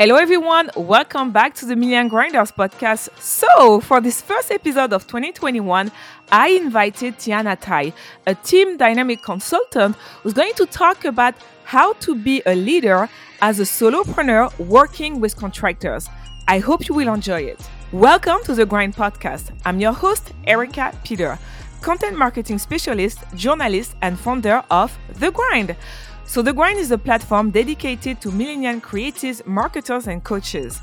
Hello, everyone. Welcome back to the Million Grinders podcast. So, for this first episode of 2021, I invited Tiana Tai, a team dynamic consultant, who's going to talk about how to be a leader as a solopreneur working with contractors. I hope you will enjoy it. Welcome to the Grind podcast. I'm your host, Erica Peter, content marketing specialist, journalist, and founder of The Grind. So, The Grind is a platform dedicated to millennial creatives, marketers, and coaches.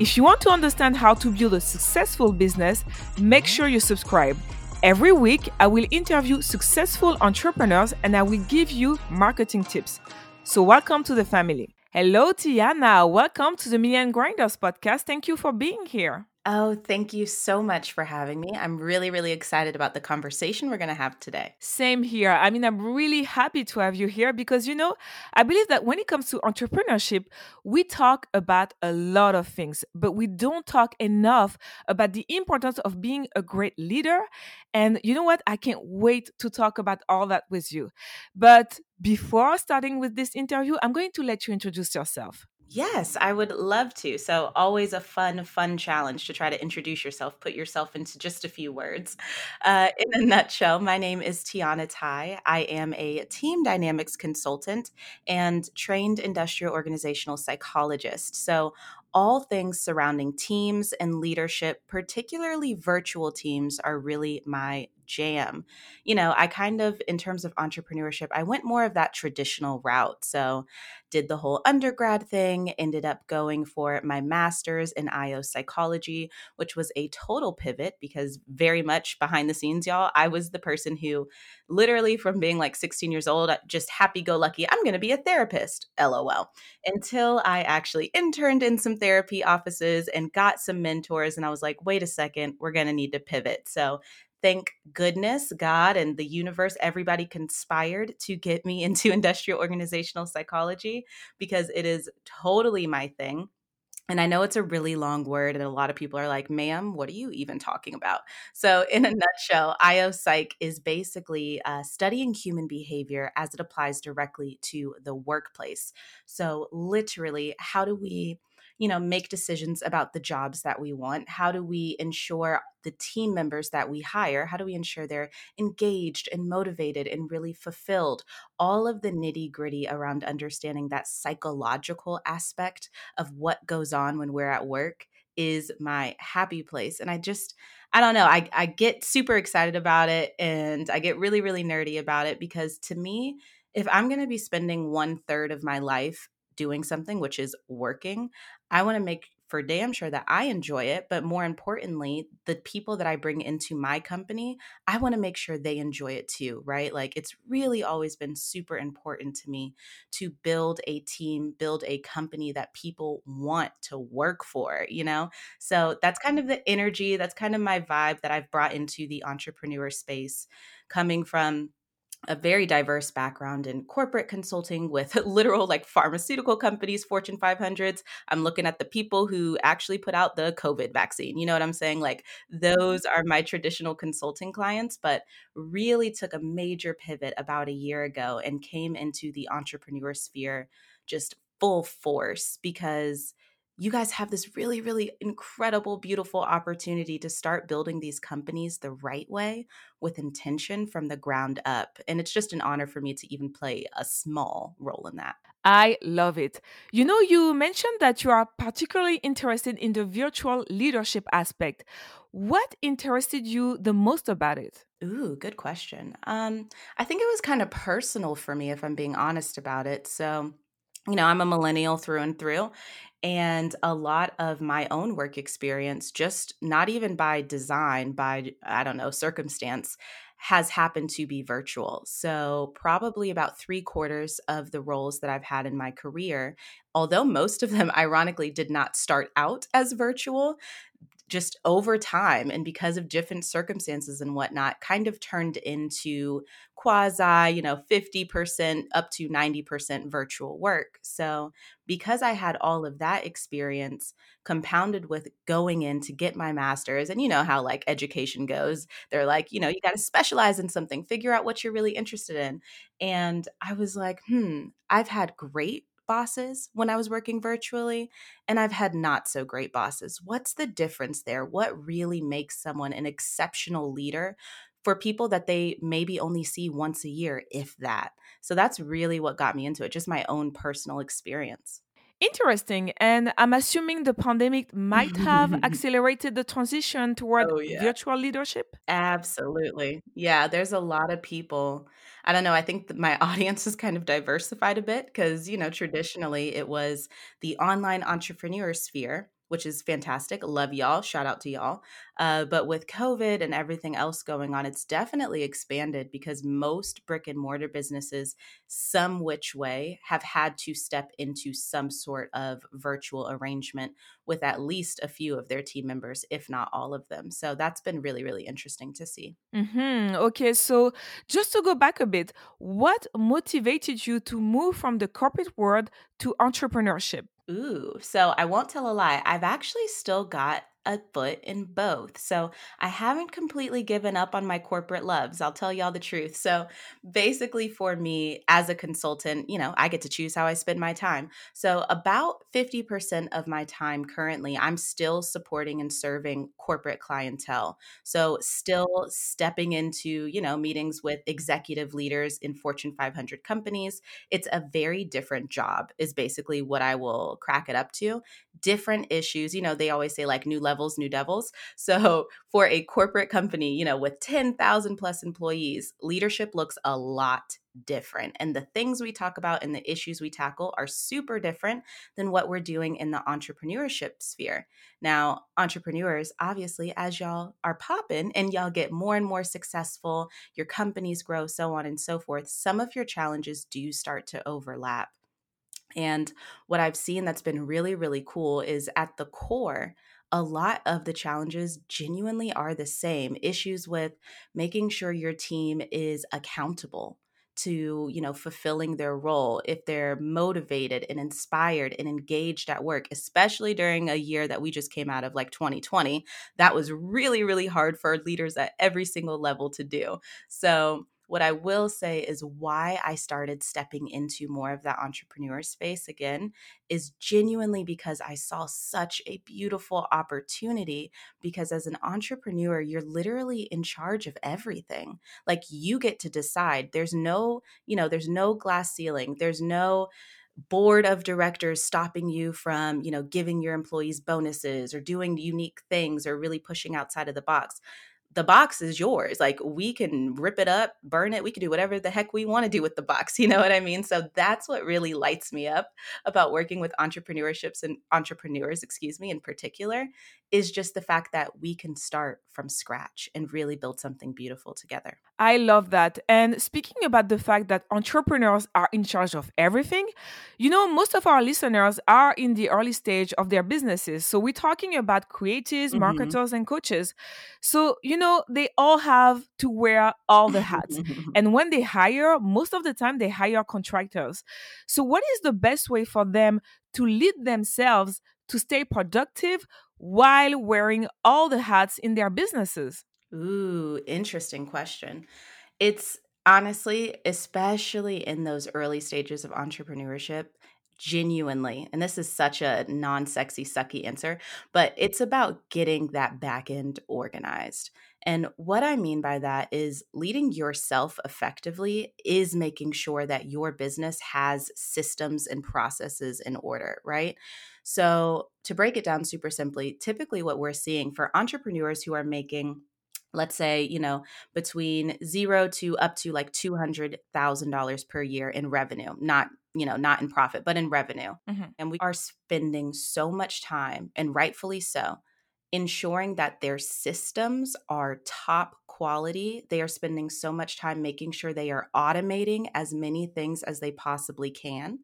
If you want to understand how to build a successful business, make sure you subscribe. Every week, I will interview successful entrepreneurs and I will give you marketing tips. So, welcome to the family. Hello, Tiana. Welcome to the Million Grinders podcast. Thank you for being here. Oh, thank you so much for having me. I'm really, really excited about the conversation we're going to have today. Same here. I mean, I'm really happy to have you here because, you know, I believe that when it comes to entrepreneurship, we talk about a lot of things, but we don't talk enough about the importance of being a great leader. And you know what? I can't wait to talk about all that with you. But before starting with this interview, I'm going to let you introduce yourself. Yes, I would love to. So, always a fun, fun challenge to try to introduce yourself, put yourself into just a few words. Uh, in a nutshell, my name is Tiana Tai. I am a team dynamics consultant and trained industrial organizational psychologist. So, all things surrounding teams and leadership, particularly virtual teams, are really my jam. You know, I kind of, in terms of entrepreneurship, I went more of that traditional route. So, did the whole undergrad thing, ended up going for my master's in IO psychology, which was a total pivot because very much behind the scenes, y'all, I was the person who literally from being like 16 years old, just happy go lucky, I'm going to be a therapist, lol, until I actually interned in some therapy offices and got some mentors. And I was like, wait a second, we're going to need to pivot. So thank goodness God and the universe, everybody conspired to get me into industrial organizational psychology because it is totally my thing. And I know it's a really long word, and a lot of people are like, ma'am, what are you even talking about? So, in a nutshell, IO Psych is basically uh, studying human behavior as it applies directly to the workplace. So, literally, how do we you know make decisions about the jobs that we want how do we ensure the team members that we hire how do we ensure they're engaged and motivated and really fulfilled all of the nitty gritty around understanding that psychological aspect of what goes on when we're at work is my happy place and i just I don't know. I, I get super excited about it and I get really, really nerdy about it because to me, if I'm going to be spending one third of my life doing something, which is working, I want to make for damn sure that I enjoy it. But more importantly, the people that I bring into my company, I want to make sure they enjoy it too, right? Like it's really always been super important to me to build a team, build a company that people want to work for, you know? So that's kind of the energy, that's kind of my vibe that I've brought into the entrepreneur space coming from a very diverse background in corporate consulting with literal like pharmaceutical companies, Fortune 500s. I'm looking at the people who actually put out the COVID vaccine. You know what I'm saying? Like mm-hmm. those are my traditional consulting clients, but really took a major pivot about a year ago and came into the entrepreneur sphere just full force because you guys have this really, really incredible, beautiful opportunity to start building these companies the right way with intention from the ground up. And it's just an honor for me to even play a small role in that. I love it. You know, you mentioned that you are particularly interested in the virtual leadership aspect. What interested you the most about it? Ooh, good question. Um, I think it was kind of personal for me, if I'm being honest about it. So, you know, I'm a millennial through and through. And a lot of my own work experience, just not even by design, by, I don't know, circumstance, has happened to be virtual. So, probably about three quarters of the roles that I've had in my career, although most of them ironically did not start out as virtual, just over time and because of different circumstances and whatnot, kind of turned into quasi, you know, 50% up to 90% virtual work. So, because I had all of that experience compounded with going in to get my master's, and you know how like education goes, they're like, you know, you got to specialize in something, figure out what you're really interested in. And I was like, hmm, I've had great bosses when I was working virtually, and I've had not so great bosses. What's the difference there? What really makes someone an exceptional leader for people that they maybe only see once a year, if that? So that's really what got me into it, just my own personal experience. Interesting. And I'm assuming the pandemic might have accelerated the transition toward Oh, yeah. virtual leadership. Absolutely. Yeah, there's a lot of people. I don't know, I think that my audience is kind of diversified a bit because, you know, traditionally it was the online entrepreneur sphere, which is fantastic. Love y'all. Shout out to y'all. Uh, but with COVID and everything else going on, it's definitely expanded because most brick and mortar businesses, some which way, have had to step into some sort of virtual arrangement with at least a few of their team members, if not all of them. So that's been really, really interesting to see. hmm Okay, so just to go back a bit, what motivated you to move from the corporate world to entrepreneurship? Ooh, so I won't tell a lie. I've actually still got a foot in both. So I haven't completely given up on my corporate loves. I'll tell y'all the truth. So basically, for me as a consultant, you know, I get to choose how I spend my time. So about 50% of my time currently, I'm still supporting and serving corporate clientele. So still stepping into, you know, meetings with executive leaders in Fortune 500 companies. It's a very different job, is basically what I will crack it up to different issues. You know, they always say like new levels, new devils. So for a corporate company, you know, with 10,000 plus employees, leadership looks a lot different. And the things we talk about and the issues we tackle are super different than what we're doing in the entrepreneurship sphere. Now, entrepreneurs, obviously, as y'all are popping and y'all get more and more successful, your companies grow, so on and so forth, some of your challenges do start to overlap. And what I've seen that's been really, really cool is at the core, a lot of the challenges genuinely are the same issues with making sure your team is accountable to you know fulfilling their role if they're motivated and inspired and engaged at work especially during a year that we just came out of like 2020 that was really really hard for leaders at every single level to do. So what I will say is why I started stepping into more of that entrepreneur space again is genuinely because I saw such a beautiful opportunity. Because as an entrepreneur, you're literally in charge of everything. Like you get to decide. There's no, you know, there's no glass ceiling, there's no board of directors stopping you from you know giving your employees bonuses or doing unique things or really pushing outside of the box the box is yours. Like we can rip it up, burn it, we can do whatever the heck we want to do with the box. You know what I mean? So that's what really lights me up about working with entrepreneurships and entrepreneurs, excuse me, in particular, is just the fact that we can start from scratch and really build something beautiful together. I love that. And speaking about the fact that entrepreneurs are in charge of everything, you know, most of our listeners are in the early stage of their businesses. So we're talking about creatives, Mhm. marketers, and coaches. So, you know, they all have to wear all the hats. And when they hire, most of the time they hire contractors. So, what is the best way for them to lead themselves to stay productive while wearing all the hats in their businesses? Ooh, interesting question. It's honestly, especially in those early stages of entrepreneurship, genuinely, and this is such a non sexy, sucky answer, but it's about getting that back end organized. And what I mean by that is leading yourself effectively is making sure that your business has systems and processes in order, right? So, to break it down super simply, typically what we're seeing for entrepreneurs who are making let's say, you know, between zero to up to like $200,000 per year in revenue, not, you know, not in profit, but in revenue. Mhm. And we are spending so much time, and rightfully so, ensuring that their systems are top quality. They are spending so much time making sure they are automating as many things as they possibly can.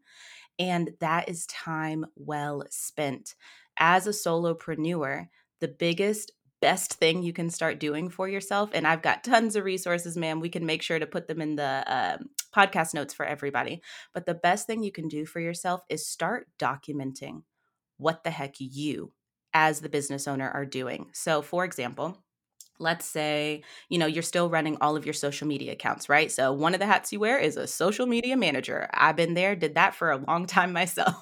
And that is time well spent. As a solopreneur, the biggest, best thing you can start doing for yourself, and I've got tons of resources, ma'am. We can make sure to put them in the um, podcast notes for everybody. But the best thing you can do for yourself is start documenting what the heck you, as the business owner, are doing. So, for example, let's say you know you're still running all of your social media accounts right? So one of the hats you wear is a social media manager. I've been there did that for a long time myself.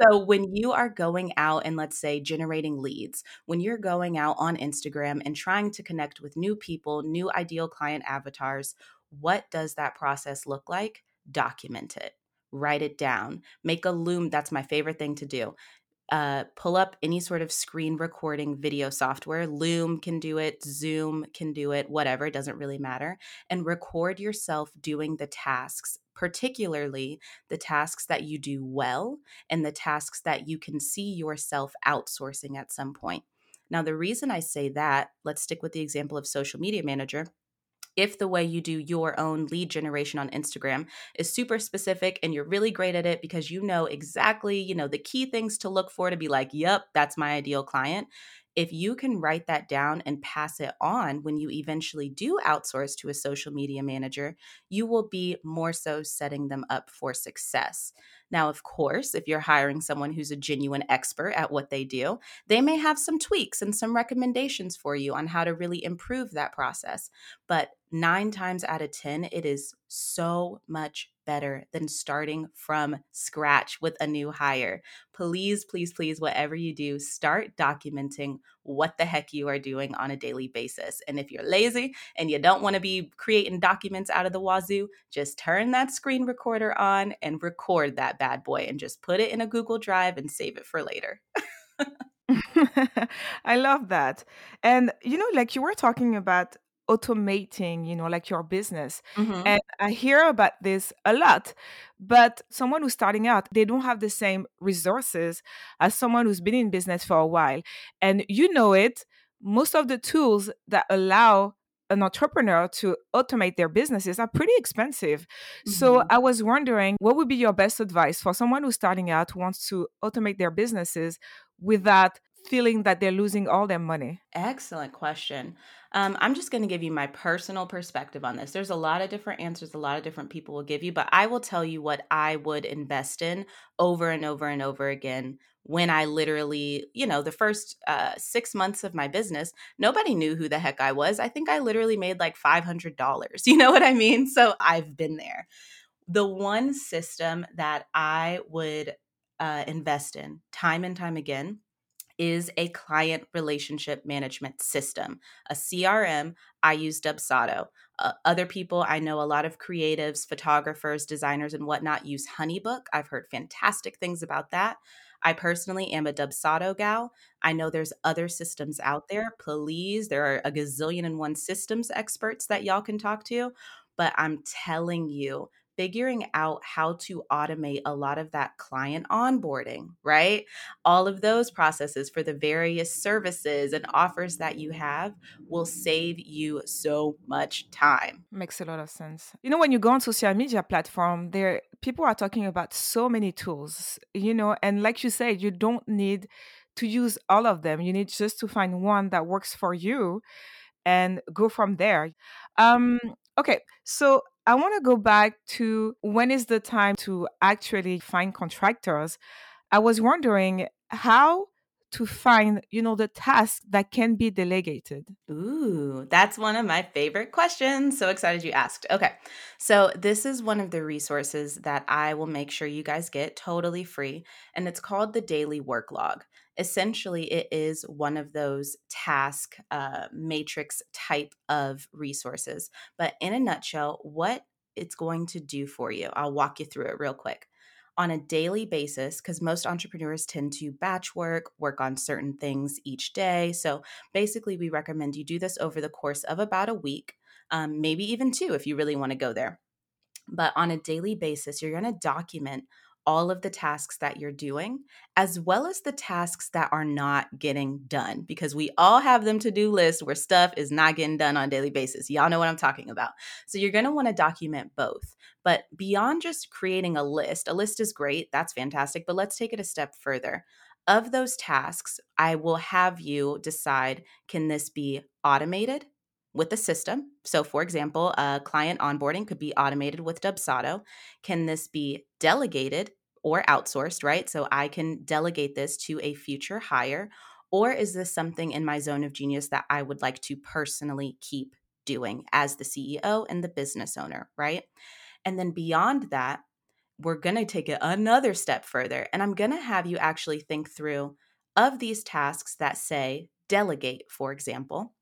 So when you are going out and let's say generating leads when you're going out on instagram and trying to connect with new people new ideal client avatars what does that process look like? Document it. Write it down. Make a loom that's my favorite thing to do uh, pull up any sort of screen recording video software. Loom can do it, Zoom can do it, whatever, it doesn't really matter. And record yourself doing the tasks, particularly the tasks that you do well and the tasks that you can see yourself outsourcing at some point. Now, the reason I say that, let's stick with the example of social media manager if the way you do your own lead generation on Instagram is super specific and you're really great at it because you know exactly, you know, the key things to look for to be like, "Yep, that's my ideal client." If you can write that down and pass it on when you eventually do outsource to a social media manager, you will be more so setting them up for success. Now, of course, if you're hiring someone who's a genuine expert at what they do, they may have some tweaks and some recommendations for you on how to really improve that process. But nine times out of 10, it is so much better than starting from scratch with a new hire. Please, please, please, whatever you do, start documenting what the heck you are doing on a daily basis. And if you're lazy and you don't want to be creating documents out of the wazoo, just turn that screen recorder on and record that bad boy and just put it in a Google Drive and save it for later. I love that. And, you know, like you were talking about automating, you know, like your business. Mm-hmm. And I hear about this a lot. But someone who's starting out, they don't have the same resources as someone who's been in business for a while. And you know it, most of the tools that allow an entrepreneur to automate their businesses are pretty expensive. So Mm-hmm. I was wondering what would be your best advice for someone who's starting out who wants to automate their businesses without feeling that they're losing all their money? Excellent question. Um, I'm just going to give you my personal perspective on this. There's a lot of different answers, a lot of different people will give you, but I will tell you what I would invest in over and over and over again when I literally, you know, the first uh, six months of my business, nobody knew who the heck I was. I think I literally made like $500. You know what I mean? So I've been there. The one system that I would uh, invest in time and time again is a client relationship management system, a CRM. I use Dubsado. Uh, other people, I know a lot of creatives, photographers, designers, and whatnot use Honeybook. I've heard fantastic things about that. I personally am a Dubsado gal. I know there's other systems out there. Please, there are a gazillion and one systems experts that y'all can talk to. But I'm telling you, figuring out how to automate a lot of that client onboarding, right? All of those processes for the various services and offers that you have will save you so much time. Makes a lot of sense. You know, when you go on social media platform, there people are talking about so many tools, you know, and like you said, you don't need to use all of them. You need just to find one that works for you and go from there. Um, okay, so I want to go back to when is the time to actually find contractors. I was wondering how to find, you know, the tasks that can be delegated. Ooh, that's one of my favorite questions. So excited you asked. Okay. So, this is one of the resources that I will make sure you guys get totally free, and it's called the Daily Work Log. Essentially, it is one of those task uh, matrix type of resources. But in a nutshell, what it's going to do for you, I'll walk you through it real quick on a daily basis because most entrepreneurs tend to batch work, work on certain things each day. So basically, we recommend you do this over the course of about a week, um, maybe even two if you really want to go there. But on a daily basis, you're going to document all of the tasks that you're doing, as well as the tasks that are not getting done, because we all have them to do lists where stuff is not getting done on a daily basis. Y'all know what I'm talking about. So you're going to want to document both. But beyond just creating a list, a list is great, that's fantastic, but let's take it a step further. Of those tasks, I will have you decide can this be automated? With the system. So, for example, a client onboarding could be automated with Dubsado. Can this be delegated or outsourced, right? So, I can delegate this to a future hire. Or is this something in my zone of genius that I would like to personally keep doing as the CEO and the business owner, right? And then beyond that, we're going to take it another step further. And I'm going to have you actually think through of these tasks that say delegate, for example,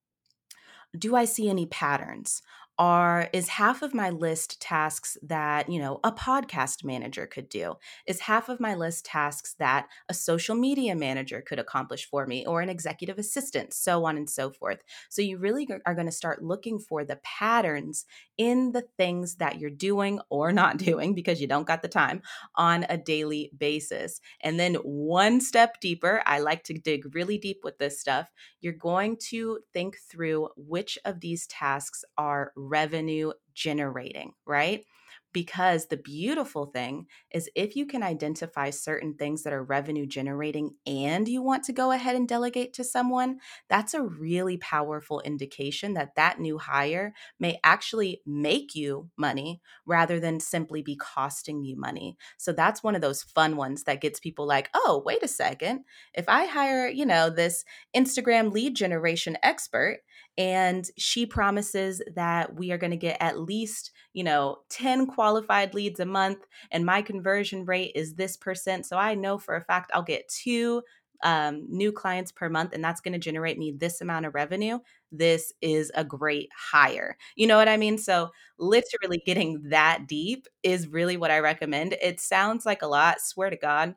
do I see any patterns? Are is half of my list tasks that you know a podcast manager could do is half of my list tasks that a social media manager could accomplish for me or an executive assistant so on and so forth. So you really are going to start looking for the patterns in the things that you're doing or not doing because you don't got the time on a daily basis. And then one step deeper i like to dig really deep with this stuff you're going to think through which of these tasks are revenue generating, right? Because the beautiful thing is if you can identify certain things that are revenue generating and you want to go ahead and delegate to someone, that's a really powerful indication that that new hire may actually make you money rather than simply be costing you money. So that's one of those fun ones that gets people like, "Oh, wait a second. If I hire, you know, this Instagram lead generation expert and she promises that we are going to get at least you know 10 qualified leads a month and my conversion rate is this percent. So i know for a fact i'll get two um, new clients per month and that's going to generate me this amount of revenue. This is a great hire. You know what i mean? So literally getting that deep is really what i recommend. It sounds like a lot swear to god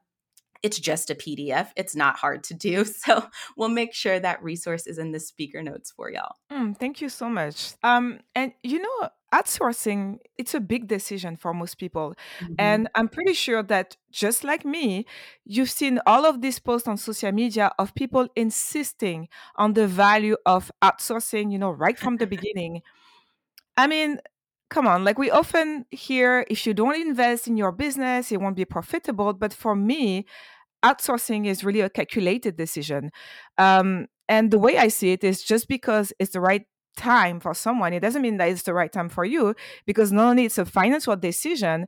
it's just a PDF. It's not hard to do. So we'll make sure that resource is in the speaker notes for y'all. Mm, thank you so much. Um, and you know, outsourcing it's a big decision for most people mm-hmm. and i'm pretty sure that just like me you've seen all of these posts on social media of people insisting on the value of outsourcing you know right from the beginning i mean come on like we often hear if you don't invest in your business it won't be profitable but for me outsourcing is really a calculated decision. Um, and the way I see it is just because it's the right time for someone, it doesn't mean that it's the right time for you, because not only it's a financial decision,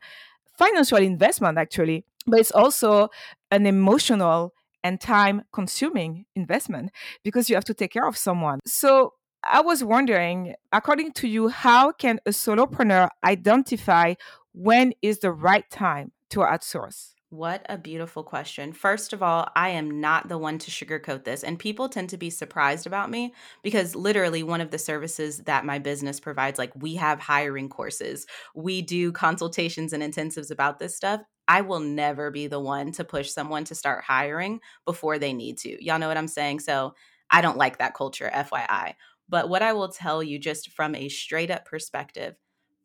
financial investment actually, but it's also an emotional and time consuming investment because you have to take care of someone. So I was wondering, according to you, how can a solopreneur identify when is the right time to outsource? What a beautiful question. First of all, I am not the one to sugarcoat this. And people tend to be surprised about me because literally, one of the services that my business provides, like we have hiring courses, we do consultations and intensives about this stuff. I will never be the one to push someone to start hiring before they need to. Y'all know what I'm saying? So I don't like that culture, FYI. But what I will tell you, just from a straight up perspective,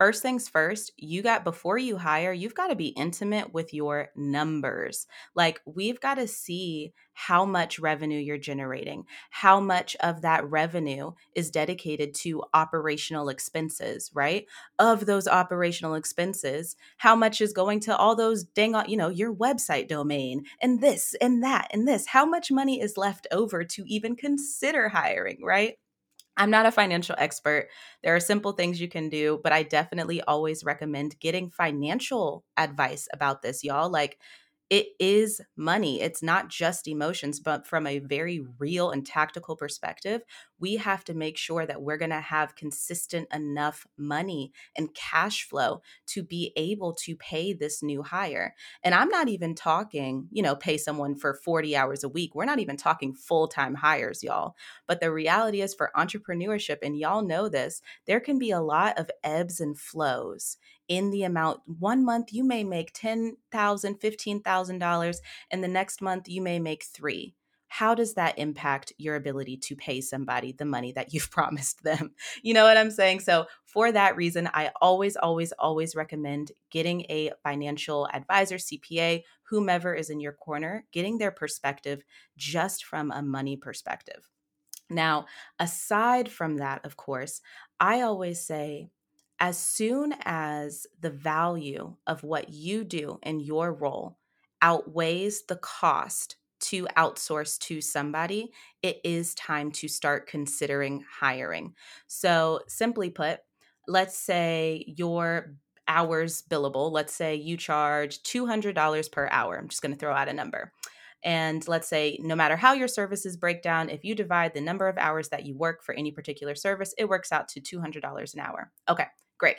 first things first, you got before you hire, you've got to be intimate with your numbers. Like, we've got to see how much revenue you're generating, how much of that revenue is dedicated to operational expenses, right? Of those operational expenses, how much is going to all those dang, you know, your website domain and this and that and this? How much money is left over to even consider hiring, right? I'm not a financial expert. There are simple things you can do, but I definitely always recommend getting financial advice about this, y'all. Like, it is money. It's not just emotions, but from a very real and tactical perspective, we have to make sure that we're going to have consistent enough money and cash flow to be able to pay this new hire. And I'm not even talking, you know, pay someone for 40 hours a week. We're not even talking full time hires, y'all. But the reality is for entrepreneurship, and y'all know this, there can be a lot of ebbs and flows in the amount. One month you may make $10,000, $15,000, and the next month you may make three. How does that impact your ability to pay somebody the money that you've promised them? You know what I'm saying? So, for that reason, I always, always, always recommend getting a financial advisor, CPA, whomever is in your corner, getting their perspective just from a money perspective. Now, aside from that, of course, I always say as soon as the value of what you do in your role outweighs the cost to outsource to somebody, it is time to start considering hiring. So, simply put, let's say your hours billable, let's say you charge $200 per hour. I'm just going to throw out a number. And let's say, no matter how your services break down, if you divide the number of hours that you work for any particular service, it works out to $200 an hour. Okay, great.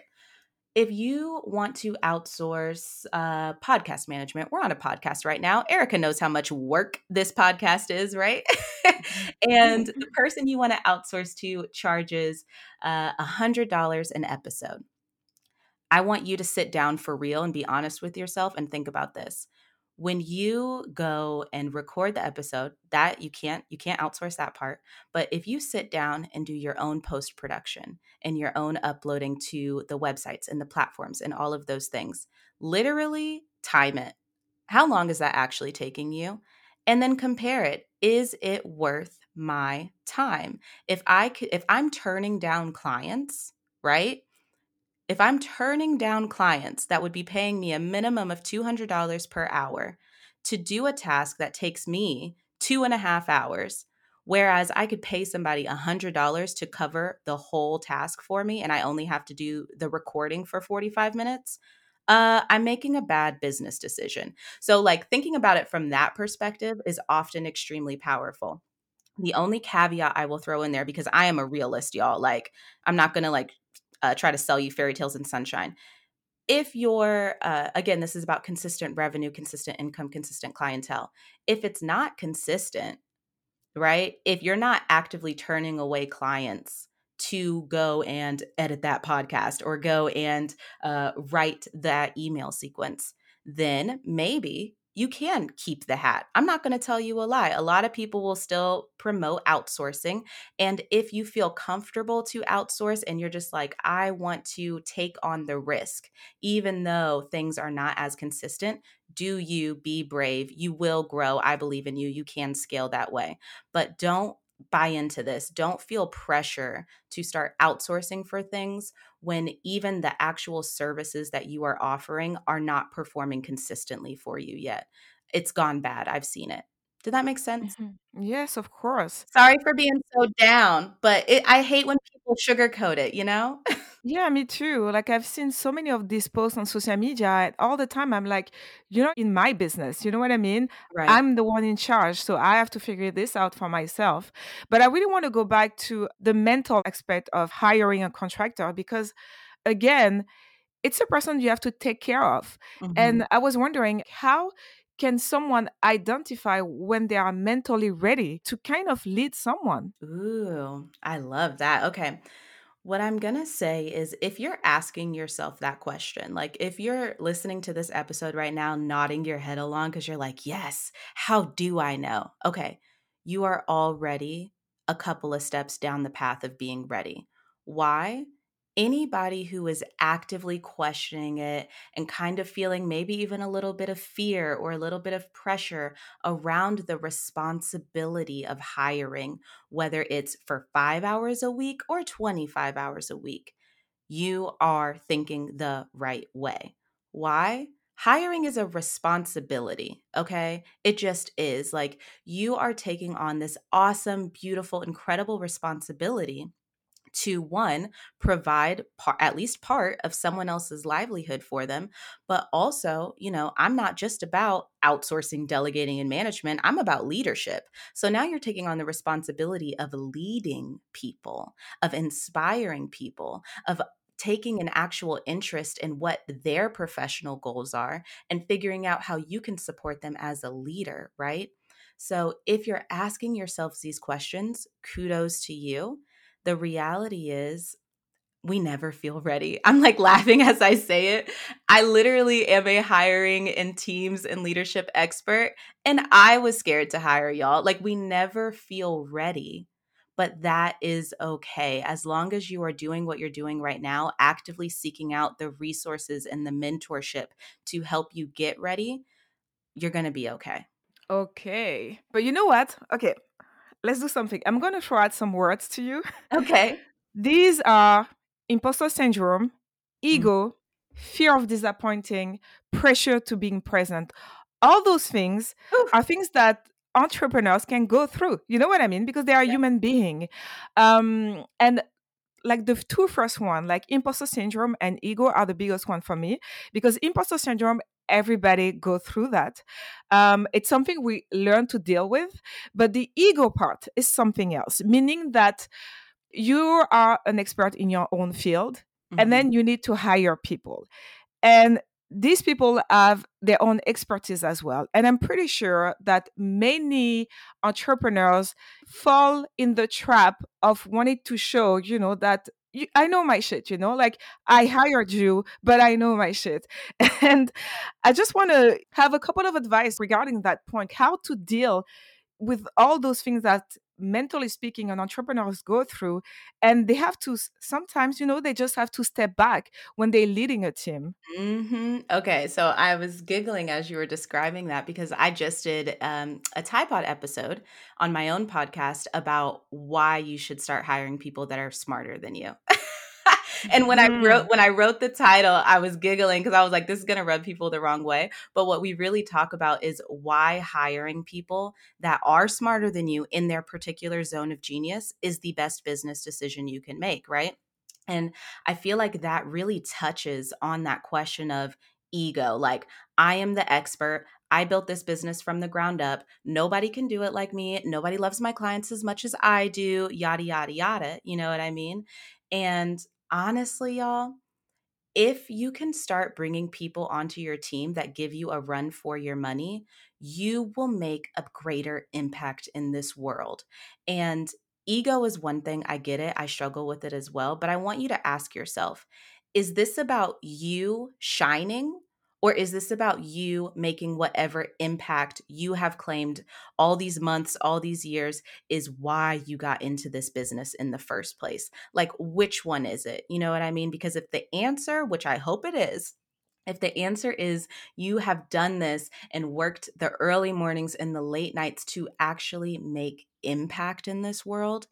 If you want to outsource uh, podcast management, we're on a podcast right now. Erica knows how much work this podcast is, right? and the person you want to outsource to charges uh, $100 an episode. I want you to sit down for real and be honest with yourself and think about this when you go and record the episode that you can't you can't outsource that part but if you sit down and do your own post production and your own uploading to the websites and the platforms and all of those things literally time it. How long is that actually taking you? And then compare it. Is it worth my time? If i could if i'm turning down clients right if I'm turning down clients that would be paying me a minimum of $200 per hour to do a task that takes me two and a half hours, whereas I could pay somebody $100 to cover the whole task for me and I only have to do the recording for 45 minutes, uh, I'm making a bad business decision. So, like, thinking about it from that perspective is often extremely powerful. The only caveat I will throw in there, because I am a realist, y'all, like, I'm not gonna like uh, try to sell you fairy tales and sunshine. If you're, uh, again, this is about consistent revenue, consistent income, consistent clientele. If it's not consistent, right? If you're not actively turning away clients to go and edit that podcast or go and uh, write that email sequence, then maybe you can keep the hat. I'm not going to tell you a lie. A lot of people will still promote outsourcing. And if you feel comfortable to outsource and you're just like, I want to take on the risk, even though things are not as consistent, do you be brave? You will grow. I believe in you. You can scale that way. But don't buy into this. Don't feel pressure to start outsourcing for things when even the actual services that you are offering are not performing consistently for you yet. It's gone bad. I've seen it. Did that make sense? Mm-hmm. Yes, of course. Sorry for being so down, but it, I hate when people sugarcoat it, you know? Yeah, me too. Like I've seen so many of these posts on social media and all the time I'm like, you're not in my business. You know what I mean? Right. I'm the one in charge, so I have to figure this out for myself. But I really want to go back to the mental aspect of hiring a contractor because again, it's a person you have to take care of. Mhm. And I was wondering how can someone identify when they are mentally ready to kind of lead someone? Ooh, I love that. Okay. What I'm going to say is if you're asking yourself that question, like if you're listening to this episode right now, nodding your head along because you're like, yes, how do I know? Okay, you are already a couple of steps down the path of being ready. Why? Anybody who is actively questioning it and kind of feeling maybe even a little bit of fear or a little bit of pressure around the responsibility of hiring, whether it's for five hours a week or 25 hours a week, you are thinking the right way. Why? Hiring is a responsibility, okay? It just is. Like you are taking on this awesome, beautiful, incredible responsibility to one provide par- at least part of someone else's livelihood for them but also you know i'm not just about outsourcing delegating and management i'm about leadership. So now you're taking on the responsibility of leading people of inspiring people of taking an actual interest in what their professional goals are and figuring out how you can support them as a leader right? So if you're asking yourselves these questions kudos to you the reality is we never feel ready. I'm like laughing as I say it. I literally am a hiring and teams and leadership expert, and I was scared to hire y'all. Like, we never feel ready, but that is okay. As long as you are doing what you're doing right now, actively seeking out the resources and the mentorship to help you get ready, you're going to be okay. Okay. But you know what? Okay, let's do something. I'm going to throw out some words to you. Okay. These are imposter syndrome, Mm. ego, fear of disappointing, pressure to being present. All those things Oof. are things that entrepreneurs can go through. You know what I mean? Because they are Yeah. human being. Um, and like the two first one, like imposter syndrome and ego are the biggest one for me because imposter syndrome everybody go through that. Um, it's something we learn to deal with, but the ego part is something else, meaning that you are an expert in your own field, mm-hmm. and then you need to hire people. And these people have their own expertise as well. And I'm pretty sure that many entrepreneurs fall in the trap of wanting to show, you know, that you, I know my shit, you know, like I mm-hmm. hired you, but I know my shit. And I just want to have a couple of advice regarding that point, how to deal with all those things that mentally speaking an entrepreneurs go through and they have to sometimes you know they just have to step back when they're leading a team mm-hmm. okay so i was giggling as you were describing that because i just did um, a Tide Pod episode on my own podcast about why you should start hiring people that are smarter than you and when mm. I wrote when I wrote the title, I was giggling because I was like, this is gonna rub people the wrong way. But what we really talk about is why hiring people that are smarter than you in their particular zone of genius is the best business decision you can make, right? And I feel like that really touches on that question of ego. Like, I am the expert. I built this business from the ground up. Nobody can do it like me. Nobody loves my clients as much as I do, yada, yada, yada. You know what I mean? And honestly, y'all, if you can start bringing people onto your team that give you a run for your money, you will make a greater impact in this world. And ego is one thing, I get it. I struggle with it as well. But I want you to ask yourself is this about you shining or is this about you making whatever impact you have claimed all these months, all these years is why you got into this business in the first place? Like, which one is it? You know what I mean? Because if the answer, which I hope it is, if the answer is you have done this and worked the early mornings and the late nights to actually make impact in this world,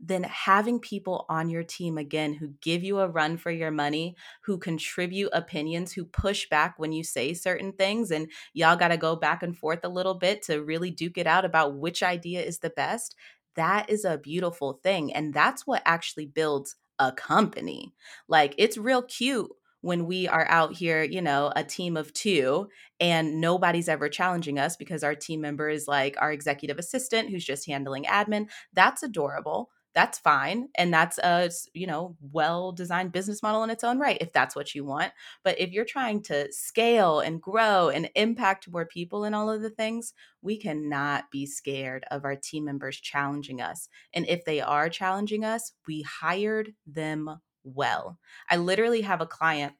then having people on your team again who give you a run for your money, who contribute opinions, who push back when you say certain things, and y'all got to go back and forth a little bit to really duke it out about which idea is the best. That is a beautiful thing. And that's what actually builds a company. Like, it's real cute when we are out here, you know, a team of two and nobody's ever challenging us because our team member is like our executive assistant who's just handling admin. That's adorable that's fine and that's a you know well designed business model in its own right if that's what you want but if you're trying to scale and grow and impact more people and all of the things we cannot be scared of our team members challenging us and if they are challenging us we hired them well. I literally have a client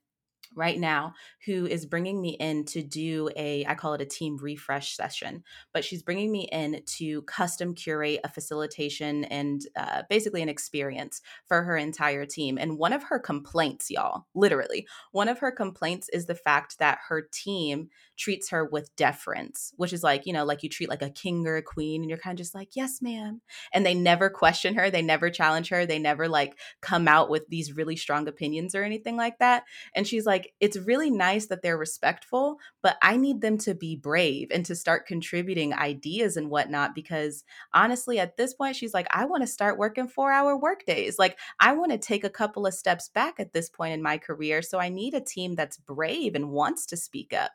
right now who is bringing me in to do a i call it a team refresh session but she's bringing me in to custom curate a facilitation and uh, basically an experience for her entire team and one of her complaints y'all literally one of her complaints is the fact that her team treats her with deference which is like you know like you treat like a king or a queen and you're kind of just like yes ma'am and they never question her they never challenge her they never like come out with these really strong opinions or anything like that and she's like like it's really nice that they're respectful, but I need them to be brave and to start contributing ideas and whatnot. Because honestly, at this point, she's like, I want to start working four hour work days. Like, I want to take a couple of steps back at this point in my career. So I need a team that's brave and wants to speak up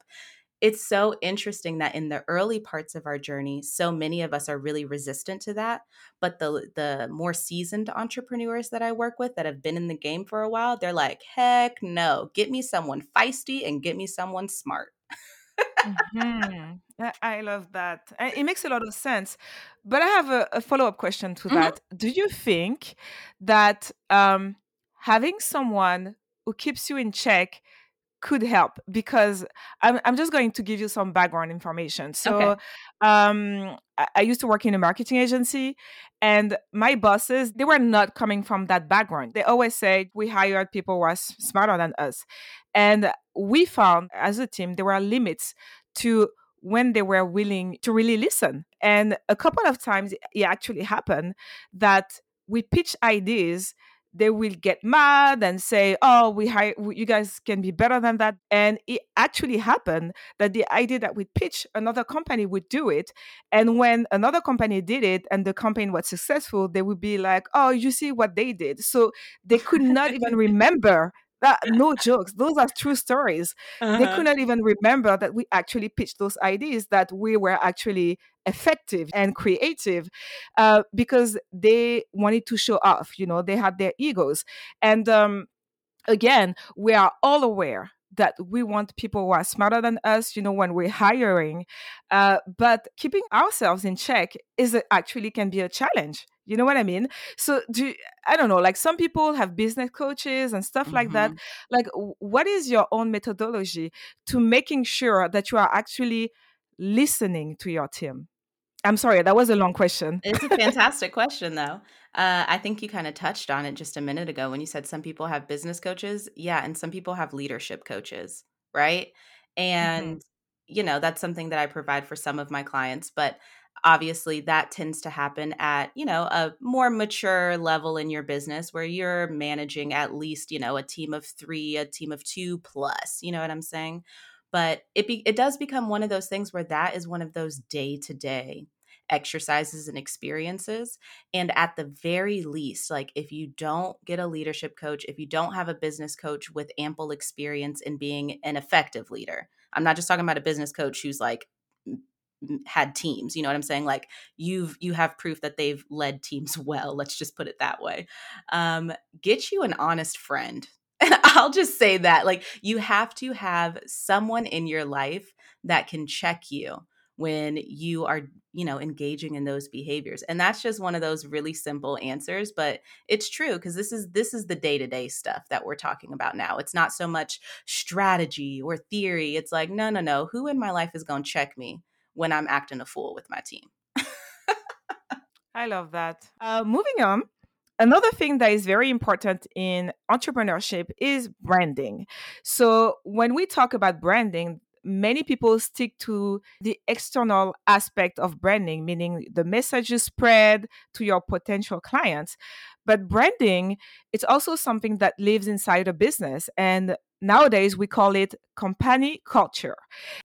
it's so interesting that in the early parts of our journey so many of us are really resistant to that but the the more seasoned entrepreneurs that i work with that have been in the game for a while they're like heck no get me someone feisty and get me someone smart mm-hmm. I love that. It makes a lot of sense. But I have a, a follow up question to mm-hmm. that. Do you think that um, having someone who keeps you in check could help because I'm, I'm just going to give you some background information. So, okay. um, I, I used to work in a marketing agency, and my bosses they were not coming from that background. They always said we hired people who are smarter than us, and we found as a team there were limits to when they were willing to really listen. And a couple of times it actually happened that we pitch ideas they will get mad and say, "Oh, we hire you guys can be better than that." And it actually happened that the idea that we pitch another company would do it, and when another company did it and the campaign was successful, they would be like, "Oh, you see what they did." So they could not even remember that no jokes those are true stories uh-huh. they could not even remember that we actually pitched those ideas that we were actually effective and creative uh, because they wanted to show off you know they had their egos and um, again we are all aware that we want people who are smarter than us, you know, when we're hiring. Uh, but keeping ourselves in check is actually can be a challenge. You know what I mean? So do I don't know, like some people have business coaches and stuff mm-hmm. like that. Like what is your own methodology to making sure that you are actually listening to your team? I'm sorry, that was a long question. It's a fantastic question though. Uh, I think you kind of touched on it just a minute ago when you said some people have business coaches. Yeah. And some people have leadership coaches, right? Mm-hmm. And, mm-hmm. you know, that's something that I provide for some of my clients. But obviously, that tends to happen at, you know, a more mature level in your business where you're managing at least, you know, a team of three, a team of two plus. You know what I'm saying? But it, be, it does become one of those things where that is one of those day to day exercises and experiences. And at the very least, like if you don't get a leadership coach, if you don't have a business coach with ample experience in being an effective leader, I'm not just talking about a business coach who's like had teams you know what i'm saying? Like you've you have proof that they've led teams well let's just put it that way. Um get you an honest friend. And i'll just say that like you have to have someone in your life that can check you when you are you know engaging in those behaviors. And that's just one of those really simple answers but it's true because this is this is the day-to-day stuff that we're talking about now. It's not so much strategy or theory. It's like no no no. Who in my life is going to check me when i'm acting a fool with my team i love that uh, moving on Another thing that is very important in entrepreneurship is branding. So, when we talk about branding, many people stick to the external aspect of branding, meaning the message spread to your potential clients. But branding, it's also something that lives inside a business. And nowadays we call it company culture.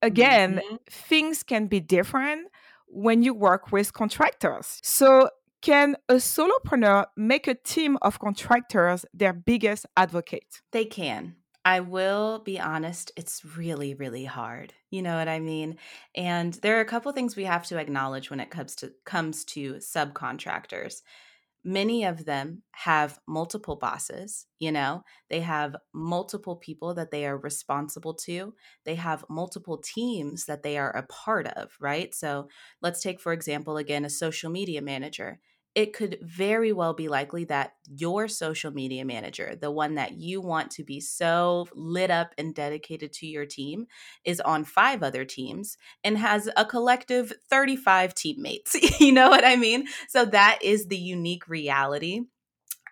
Again, mm-hmm. things can be different when you work with contractors. So can a solopreneur make a team of contractors their biggest advocate? They can. I will be honest, it's really, really hard. You know what I mean? And there are a couple things we have to acknowledge when it comes to comes to subcontractors. Many of them have multiple bosses, you know, they have multiple people that they are responsible to. They have multiple teams that they are a part of, right? So let's take, for example, again, a social media manager it could very well be likely that your social media manager, the one that you want to be so lit up and dedicated to your team, is on five other teams and has a collective 35 teammates. you know what I mean? So that is the unique reality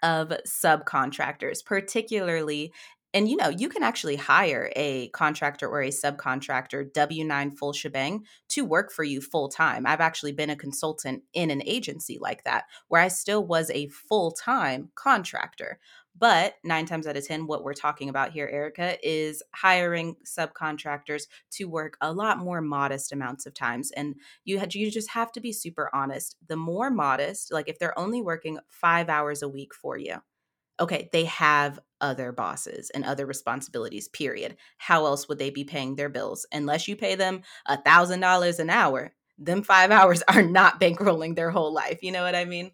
of subcontractors, particularly and you know, you can actually hire a contractor or a subcontractor, W 9 full shebang, to work for you full time. I've actually been a consultant in an agency like that, where I still was a full time contractor. But nine times out of 10, what we're talking about here, Erica, is hiring subcontractors to work a lot more modest amounts of times. And you had you just have to be super honest. The more modest, like if they're only working five hours a week for you, okay, they have other bosses and other responsibilities, period. How else would they be paying their bills? Unless you pay them a thousand dollars an hour, them five hours are not bankrolling their whole life. You know what I mean?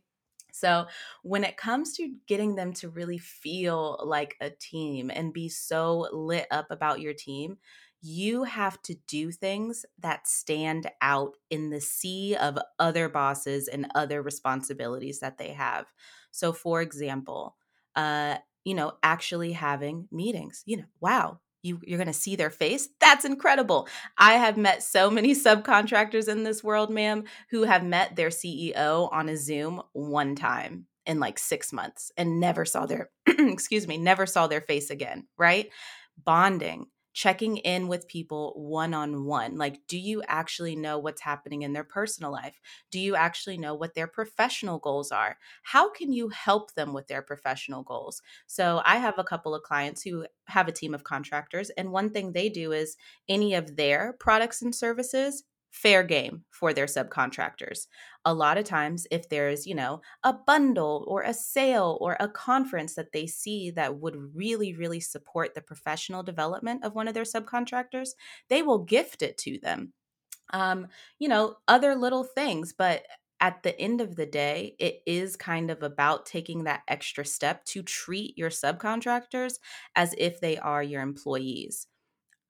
So, when it comes to getting them to really feel like a team and be so lit up about your team, you have to do things that stand out in the sea of other bosses and other responsibilities that they have. So, for example, uh, you know, actually having meetings. You know, wow, you, you're going to see their face. That's incredible. I have met so many subcontractors in this world, ma'am, who have met their CEO on a Zoom one time in like six months and never saw their, excuse me, never saw their face again, right? Bonding checking in with people one on one. Like, do you actually know what's happening in their personal life? Do you actually know what their professional goals are? How can you help them with their professional goals? So, I have a couple of clients who have a team of contractors, and one thing they do is any of their products and services fair game for their subcontractors. A lot of times, if there's, you know, a bundle or a sale or a conference that they see that would really, really support the professional development of one of their subcontractors, they will gift it to them. Um, you know, other little things, but at the end of the day, it is kind of about taking that extra step to treat your subcontractors as if they are your employees.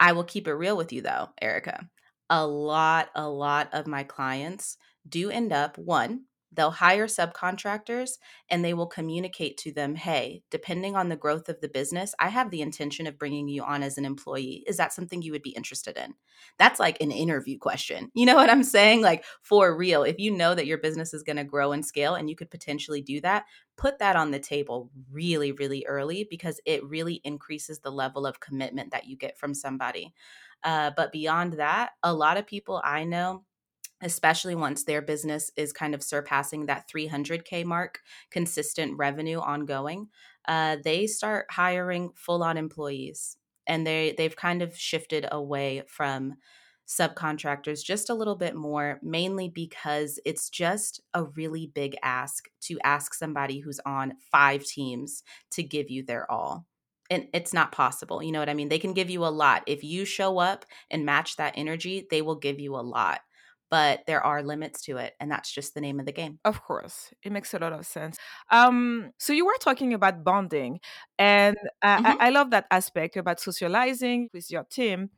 I will keep it real with you though, Erica a lot, a lot of my clients do end up one, they'll hire subcontractors and they will communicate to them, hey, depending on the growth of the business, I have the intention of bringing you on as an employee. Is that something you would be interested in? That's like an interview question. You know what I'm saying? Like for real, if you know that your business is going to grow and scale and you could potentially do that, put that on the table really, really early because it really increases the level of commitment that you get from somebody. Uh, but beyond that, a lot of people I know, especially once their business is kind of surpassing that 300K mark, consistent revenue ongoing, uh, they start hiring full on employees. And they, they've kind of shifted away from subcontractors just a little bit more, mainly because it's just a really big ask to ask somebody who's on five teams to give you their all and it's not possible. You know what I mean? They can give you a lot. If you show up and match that energy, they will give you a lot. But there are limits to it, and that's just the name of the game. Of course, it makes a lot of sense. Um, so you were talking about bonding, and mm-hmm. I, I love that aspect about socializing with your team.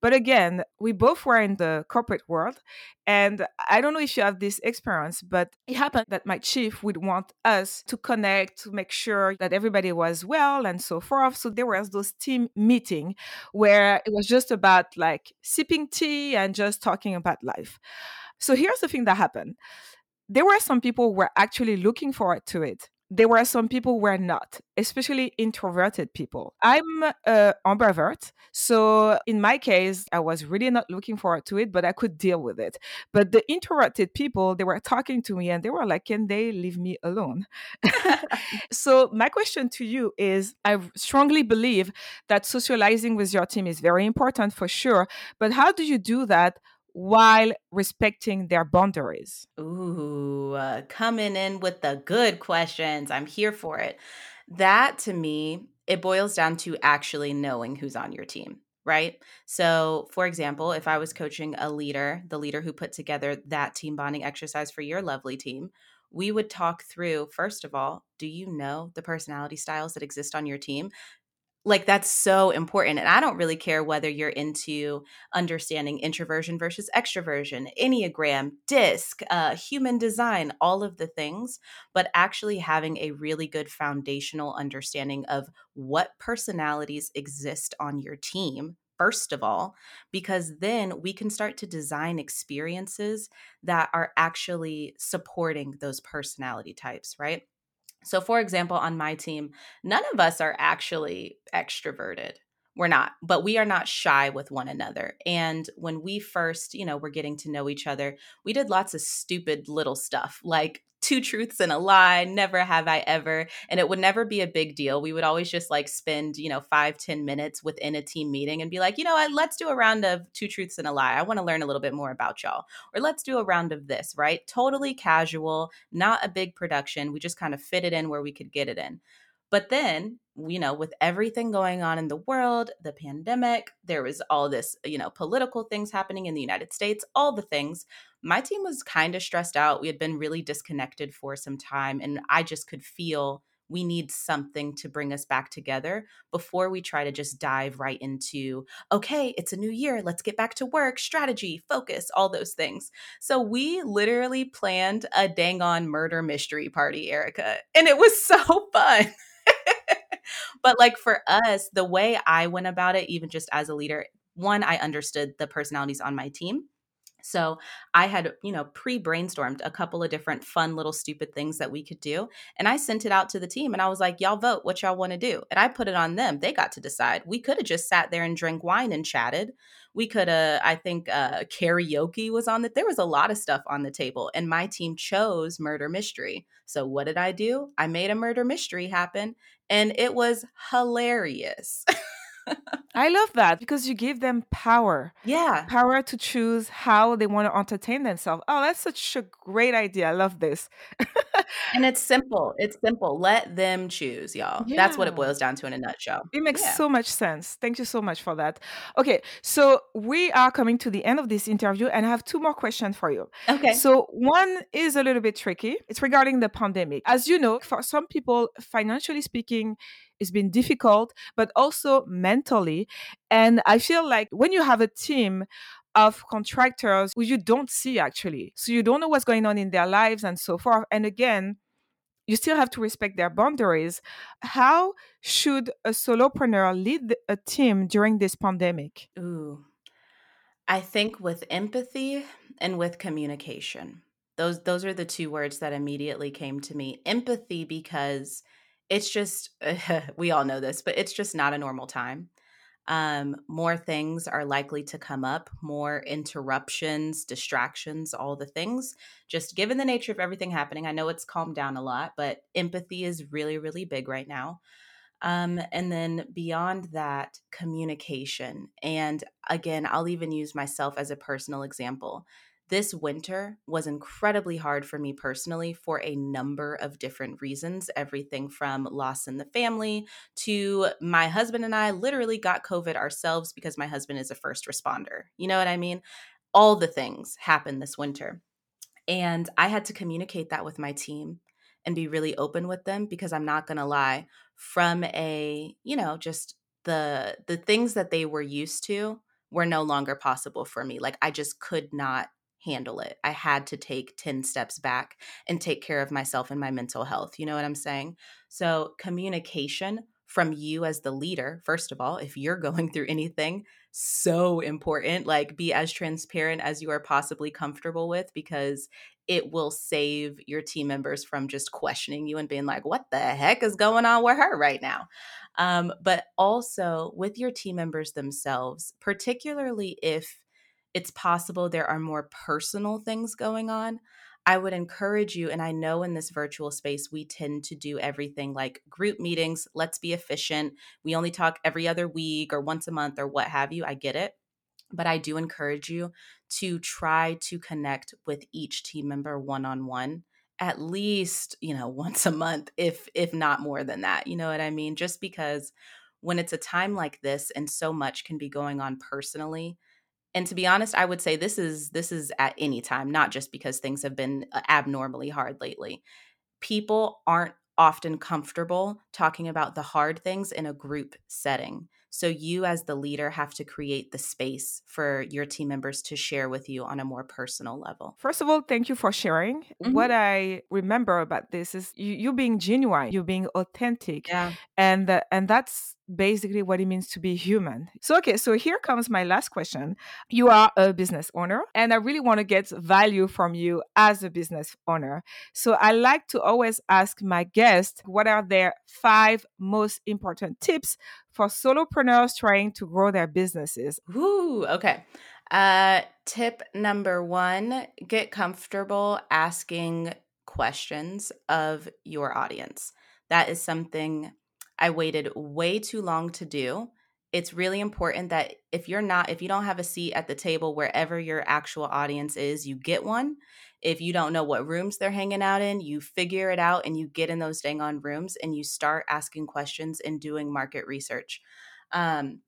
But again, we both were in the corporate world. And I don't know if you have this experience, but it happened that my chief would want us to connect to make sure that everybody was well and so forth. So there was those team meeting where it was just about like sipping tea and just talking about life. So here's the thing that happened. There were some people who were actually looking forward to it there were some people who were not, especially introverted people. I'm uh, ambivert, so in my case, I was really not looking forward to it, but I could deal with it. But the introverted people, they were talking to me and they were like, "Can they leave me alone?" so my question to you is: I strongly believe that socializing with your team is very important for sure, but how do you do that? While respecting their boundaries? Ooh, uh, coming in with the good questions. I'm here for it. That to me, it boils down to actually knowing who's on your team, right? So, for example, if I was coaching a leader, the leader who put together that team bonding exercise for your lovely team, we would talk through first of all, do you know the personality styles that exist on your team? Like that's so important and i don't really care whether you're into understanding introversion versus extroversion enneagram disc uh, human design all of the things but actually having a really good foundational understanding of what personalities exist on your team first of all, because then we can start to design experiences that are actually supporting those personality types, right? So, for example, on my team, none of us are actually extroverted. We're not, but we are not shy with one another. And when we first, you know, were getting to know each other, we did lots of stupid little stuff like two truths and a lie never have i ever and it would never be a big deal. We would always just like spend you know five ten minutes within a team meeting and be like you know what? Let's do a round of two truths and a lie. I want to learn a little bit more about y'all. Or let's do a round of this right? Totally casual not a big production. We just kind of fit it in where we could get it in. But then, you know, with everything going on in the world, the pandemic, there was all this, you know, political things happening in the United States, all the things. My team was kind of stressed out. We had been really disconnected for some time, and I just could feel we need something to bring us back together before we try to just dive right into, okay, it's a new year. Let's get back to work, strategy, focus, all those things. So we literally planned a dang on murder mystery party, Erica, and it was so fun. but like for us, the way I went about it, even just as a leader, one, I understood the personalities on my team. So I had, you know, pre brainstormed a couple of different fun little stupid things that we could do. And I sent it out to the team and I was like, y'all vote what y'all want to do. And I put it on them. They got to decide. We could have just sat there and drank wine and chatted. We could have, I think uh, karaoke was on that. there was a lot of stuff on the table. And my team chose murder mystery. So what did I do? I made a murder mystery happen and it was hilarious. I love that because you give them power. Yeah. Power to choose how they want to entertain themselves. Oh, that's such a great idea. I love this. and it's simple. It's simple. Let them choose, y'all. Yeah. That's what it boils down to in a nutshell. It makes yeah. so much sense. Thank you so much for that. Okay, so we are coming to the end of this interview and I have two more questions for you. Okay. So one is a little bit tricky. It's regarding the pandemic. As you know, for some people, financially speaking, it's been difficult, but also mentally. And I feel like when you have a team of contractors who you don't see actually, so you don't know what's going on in their lives and so forth. And again, you still have to respect their boundaries. How should a solopreneur lead a team during this pandemic? Ooh, I think with empathy and with communication. Those those are the two words that immediately came to me. Empathy because it's just we all know this, but it's just not a normal time. Um, more things are likely to come up, more interruptions, distractions, all the things. Just given the nature of everything happening, I know it's calmed down a lot, but empathy is really, really big right now. Um, and then beyond that, communication. And again, I'll even use myself as a personal example. This winter was incredibly hard for me personally for a number of different reasons. Everything from loss in the family to my husband and I literally got COVID ourselves because my husband is a first responder. You know what I mean? All the things happened this winter. And I had to communicate that with my team and be really open with them because I'm not going to lie from a, you know, just the the things that they were used to were no longer possible for me. Like I just could not handle it. I had to take 10 steps back and take care of myself and my mental health. You know what I'm saying? So, communication from you as the leader, first of all, if you're going through anything, so important. Like, be as transparent as you are possibly comfortable with because it will save your team members from just questioning you and being like, what the heck is going on with her right now? Um, but also with your team members themselves, particularly if it's possible there are more personal things going on. I would encourage you, and I know in this virtual space, we tend to do everything like group meetings. Let's be efficient. We only talk every other week or once a month or what have you. I get it. But I do encourage you to try to connect with each team member one on one at least you know once a month if if not more than that you know what i mean just because when it's a time like this and so much can be going on personally and to be honest i would say this is this is at any time not just because things have been uh, abnormally hard lately. People aren't often comfortable talking about the hard things in a group setting so you, as the leader, have to create the space for your team members to share with you on a more personal level. First of all, thank you for sharing. Mm-hmm. What I remember about this is you, you being genuine, you being authentic, yeah. and uh, and that's basically what it means to be human. So, okay, so here comes my last question. You are a business owner, and I really want to get value from you as a business owner. So, I like to always ask my guests what are their five most important tips for solopreneurs trying to grow their businesses? Ooh, okay. Uh, tip number one get comfortable asking questions of your audience. That is something I waited way too long to do. It's really important that if you're not, if you don't have a seat at the table wherever your actual audience is, you get one. If you don't know what rooms they're hanging out in, you figure it out and you get in those dang on rooms and you start asking questions and doing market research. Um,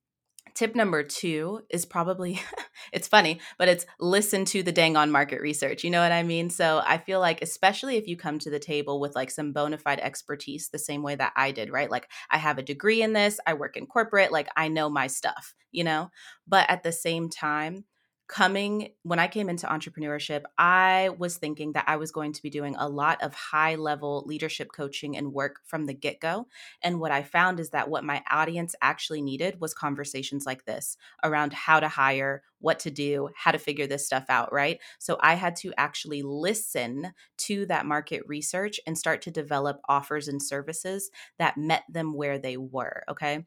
tip number two is probably it's funny but it's listen to the dang on market research you know what i mean? So i feel like especially if you come to the table with like some bona fide expertise the same way that i did right? Like i have a degree in this i work in corporate like i know my stuff you know? But at the same time coming when I came into entrepreneurship, I was thinking that I was going to be doing a lot of high level leadership coaching and work from the get go. And what I found is that what my audience actually needed was conversations like this around how to hire, what to do, how to figure this stuff out, right? So I had to actually listen to that market research and start to develop offers and services that met them where they were. Okay.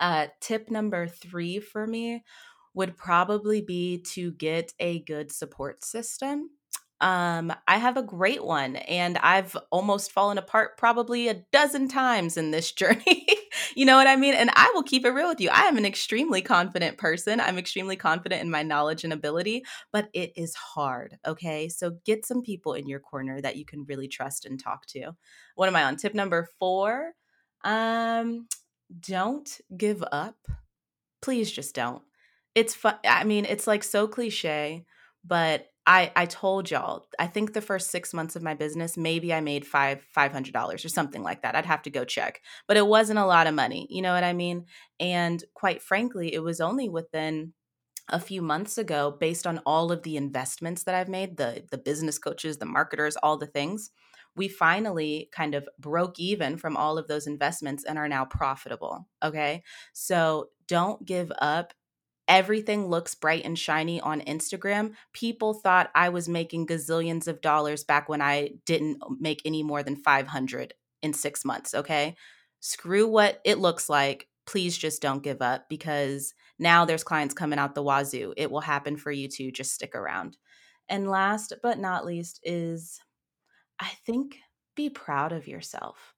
Uh, tip number three for me would probably be to get a good support system. Um, I have a great one, and I've almost fallen apart probably a dozen times in this journey. you know what I mean? And I will keep it real with you. I am an extremely confident person. I'm extremely confident in my knowledge and ability, but it is hard. Okay. So get some people in your corner that you can really trust and talk to. What am I on? Tip number four. Um, don't give up. Please just don't. It's fun. I mean, it's like so cliche, but I I told y'all, I think the first 6 months of my business, maybe I made 5 $500 or something like that. I'd have to go check. But it wasn't a lot of money, you know what I mean? And quite frankly, it was only within a few months ago based on all of the investments that I've made, the the business coaches, the marketers, all the things. We finally kind of broke even from all of those investments and are now profitable, okay? So don't give up everything looks bright and shiny on Instagram. People thought I was making gazillions of dollars back when I didn't um, make any more than 500 in 6 months, okay? Screw what it looks like. Please just don't give up because now there's clients coming out the wazoo. It will happen for you too. Just stick around. And last but not least is I think be proud of yourself.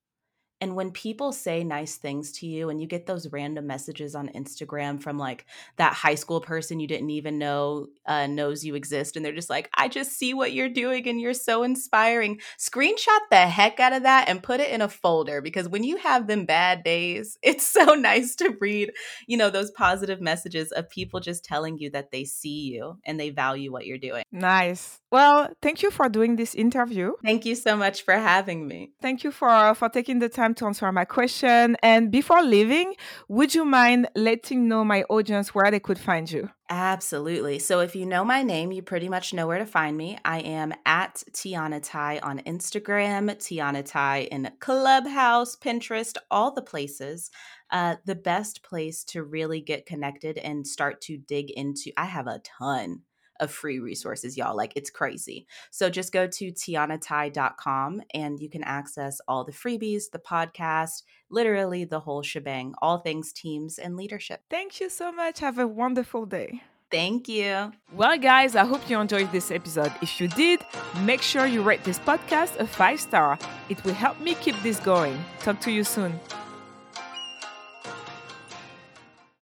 And when people say nice things to you and you get those random messages on Instagram from like that high school person you didn't even know uh, knows you exist, and they're just like, I just see what you're doing and you're so inspiring, screenshot the heck out of that and put it in a folder because when you have them bad days, it's so nice to read, you know, those positive messages of people just telling you that they see you and they value what you're doing. Nice. Well, thank you for doing this interview. Thank you so much for having me. Thank you for for taking the time time to answer my question. And before leaving, would you mind letting know my audience where they could find you? Absolutely. So if you know my name, you pretty much know where to find me. I am at Tiana Tai on Instagram, Tiana Tai in Clubhouse, Pinterest, all the places. Uh, the best place to really get connected and start to dig into. I have a ton of free resources, y'all. Like it's crazy. So just go to tianatai.com and you can access all the freebies, the podcast, literally the whole shebang, all things teams and leadership. Thank you so much. Have a wonderful day. Thank you. Well, guys, I hope you enjoyed this episode. If you did, make sure you rate this podcast a five star. It will help me keep this going. Talk to you soon.